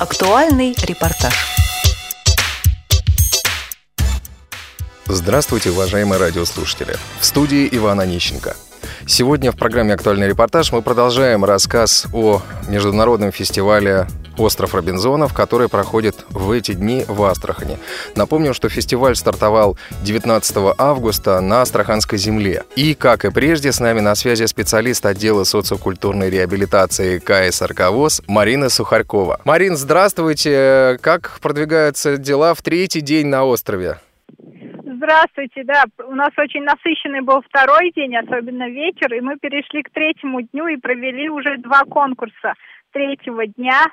Актуальный репортаж. Здравствуйте, уважаемые радиослушатели. В студии Ивана Онищенко. Сегодня в программе «Актуальный репортаж» мы продолжаем рассказ о международном фестивале «Остров Робинзонов», который проходит в эти дни в Астрахани. Напомним, что фестиваль стартовал 19 августа на Астраханской земле. И, как и прежде, с нами на связи специалист отдела социокультурной реабилитации КСРК ВОЗ Марина Сухарькова. Марин, здравствуйте! Как продвигаются дела в третий день на острове? Здравствуйте, да, у нас очень насыщенный был второй день, особенно вечер, и мы перешли к третьему дню и провели уже два конкурса третьего дня.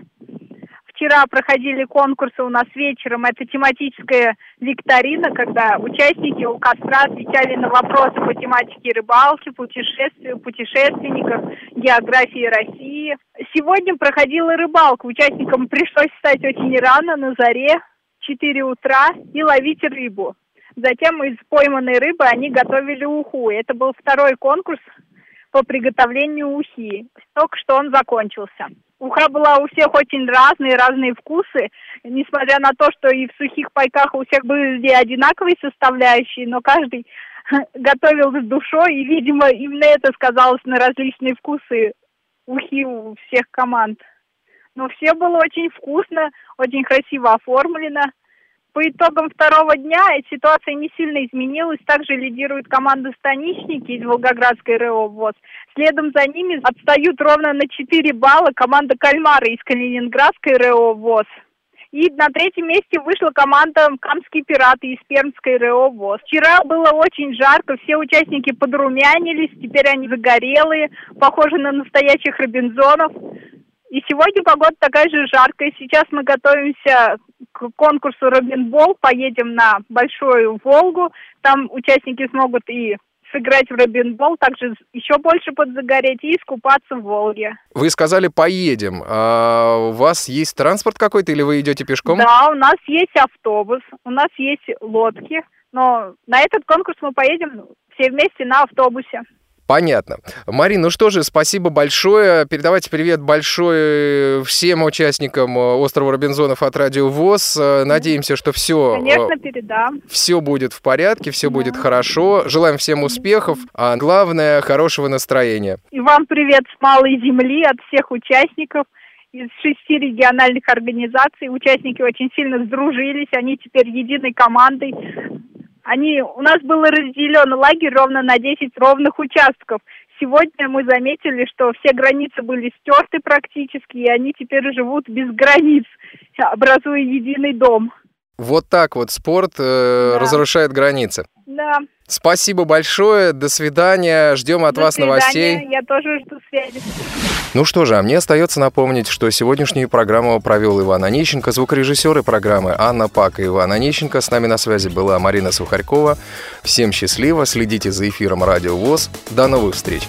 Вчера проходили конкурсы у нас вечером. Это тематическая викторина, когда участники у костра отвечали на вопросы по тематике рыбалки, путешествий, путешественников, географии России. Сегодня проходила рыбалка. Участникам пришлось встать очень рано, на заре, 4 утра, и ловить рыбу. Затем из пойманной рыбы они готовили уху. Это был второй конкурс по приготовлению ухи. Только что он закончился. Уха была у всех очень разные, разные вкусы, несмотря на то, что и в сухих пайках у всех были одинаковые составляющие, но каждый готовил с душой, и, видимо, именно это сказалось на различные вкусы ухи у всех команд. Но все было очень вкусно, очень красиво оформлено. По итогам второго дня ситуация не сильно изменилась. Также лидирует команда «Станичники» из Волгоградской РО ВОЗ. Следом за ними отстают ровно на 4 балла команда «Кальмары» из Калининградской РО ВОЗ. И на третьем месте вышла команда «Камские пираты» из Пермской РО ВОЗ. Вчера было очень жарко, все участники подрумянились, теперь они загорелые, похожи на настоящих Робинзонов. И сегодня погода такая же жаркая. Сейчас мы готовимся к конкурсу Робинбол, поедем на Большую Волгу, там участники смогут и сыграть в Робинбол, также еще больше подзагореть и искупаться в Волге. Вы сказали «поедем». А у вас есть транспорт какой-то или вы идете пешком? Да, у нас есть автобус, у нас есть лодки, но на этот конкурс мы поедем все вместе на автобусе. Понятно. Марин, ну что же, спасибо большое. Передавайте привет большой всем участникам э, острова Робинзонов от Радио ВОЗ. Э, надеемся, что все... Э, Конечно, передам. Все будет в порядке, все да. будет хорошо. Желаем всем успехов, а главное, хорошего настроения. И вам привет с Малой Земли от всех участников из шести региональных организаций. Участники очень сильно сдружились, они теперь единой командой. Они, у нас был разделен лагерь ровно на 10 ровных участков. Сегодня мы заметили, что все границы были стерты практически, и они теперь живут без границ, образуя единый дом. Вот так вот спорт э, да. разрушает границы. Да. Спасибо большое, до свидания, ждем от до вас свидания. новостей. Я тоже жду связи. Ну что же, а мне остается напомнить, что сегодняшнюю программу провел Иван Онищенко, звукорежиссеры программы Анна Пак и Иван Онищенко. С нами на связи была Марина Сухарькова. Всем счастливо, следите за эфиром Радио ВОЗ. До новых встреч!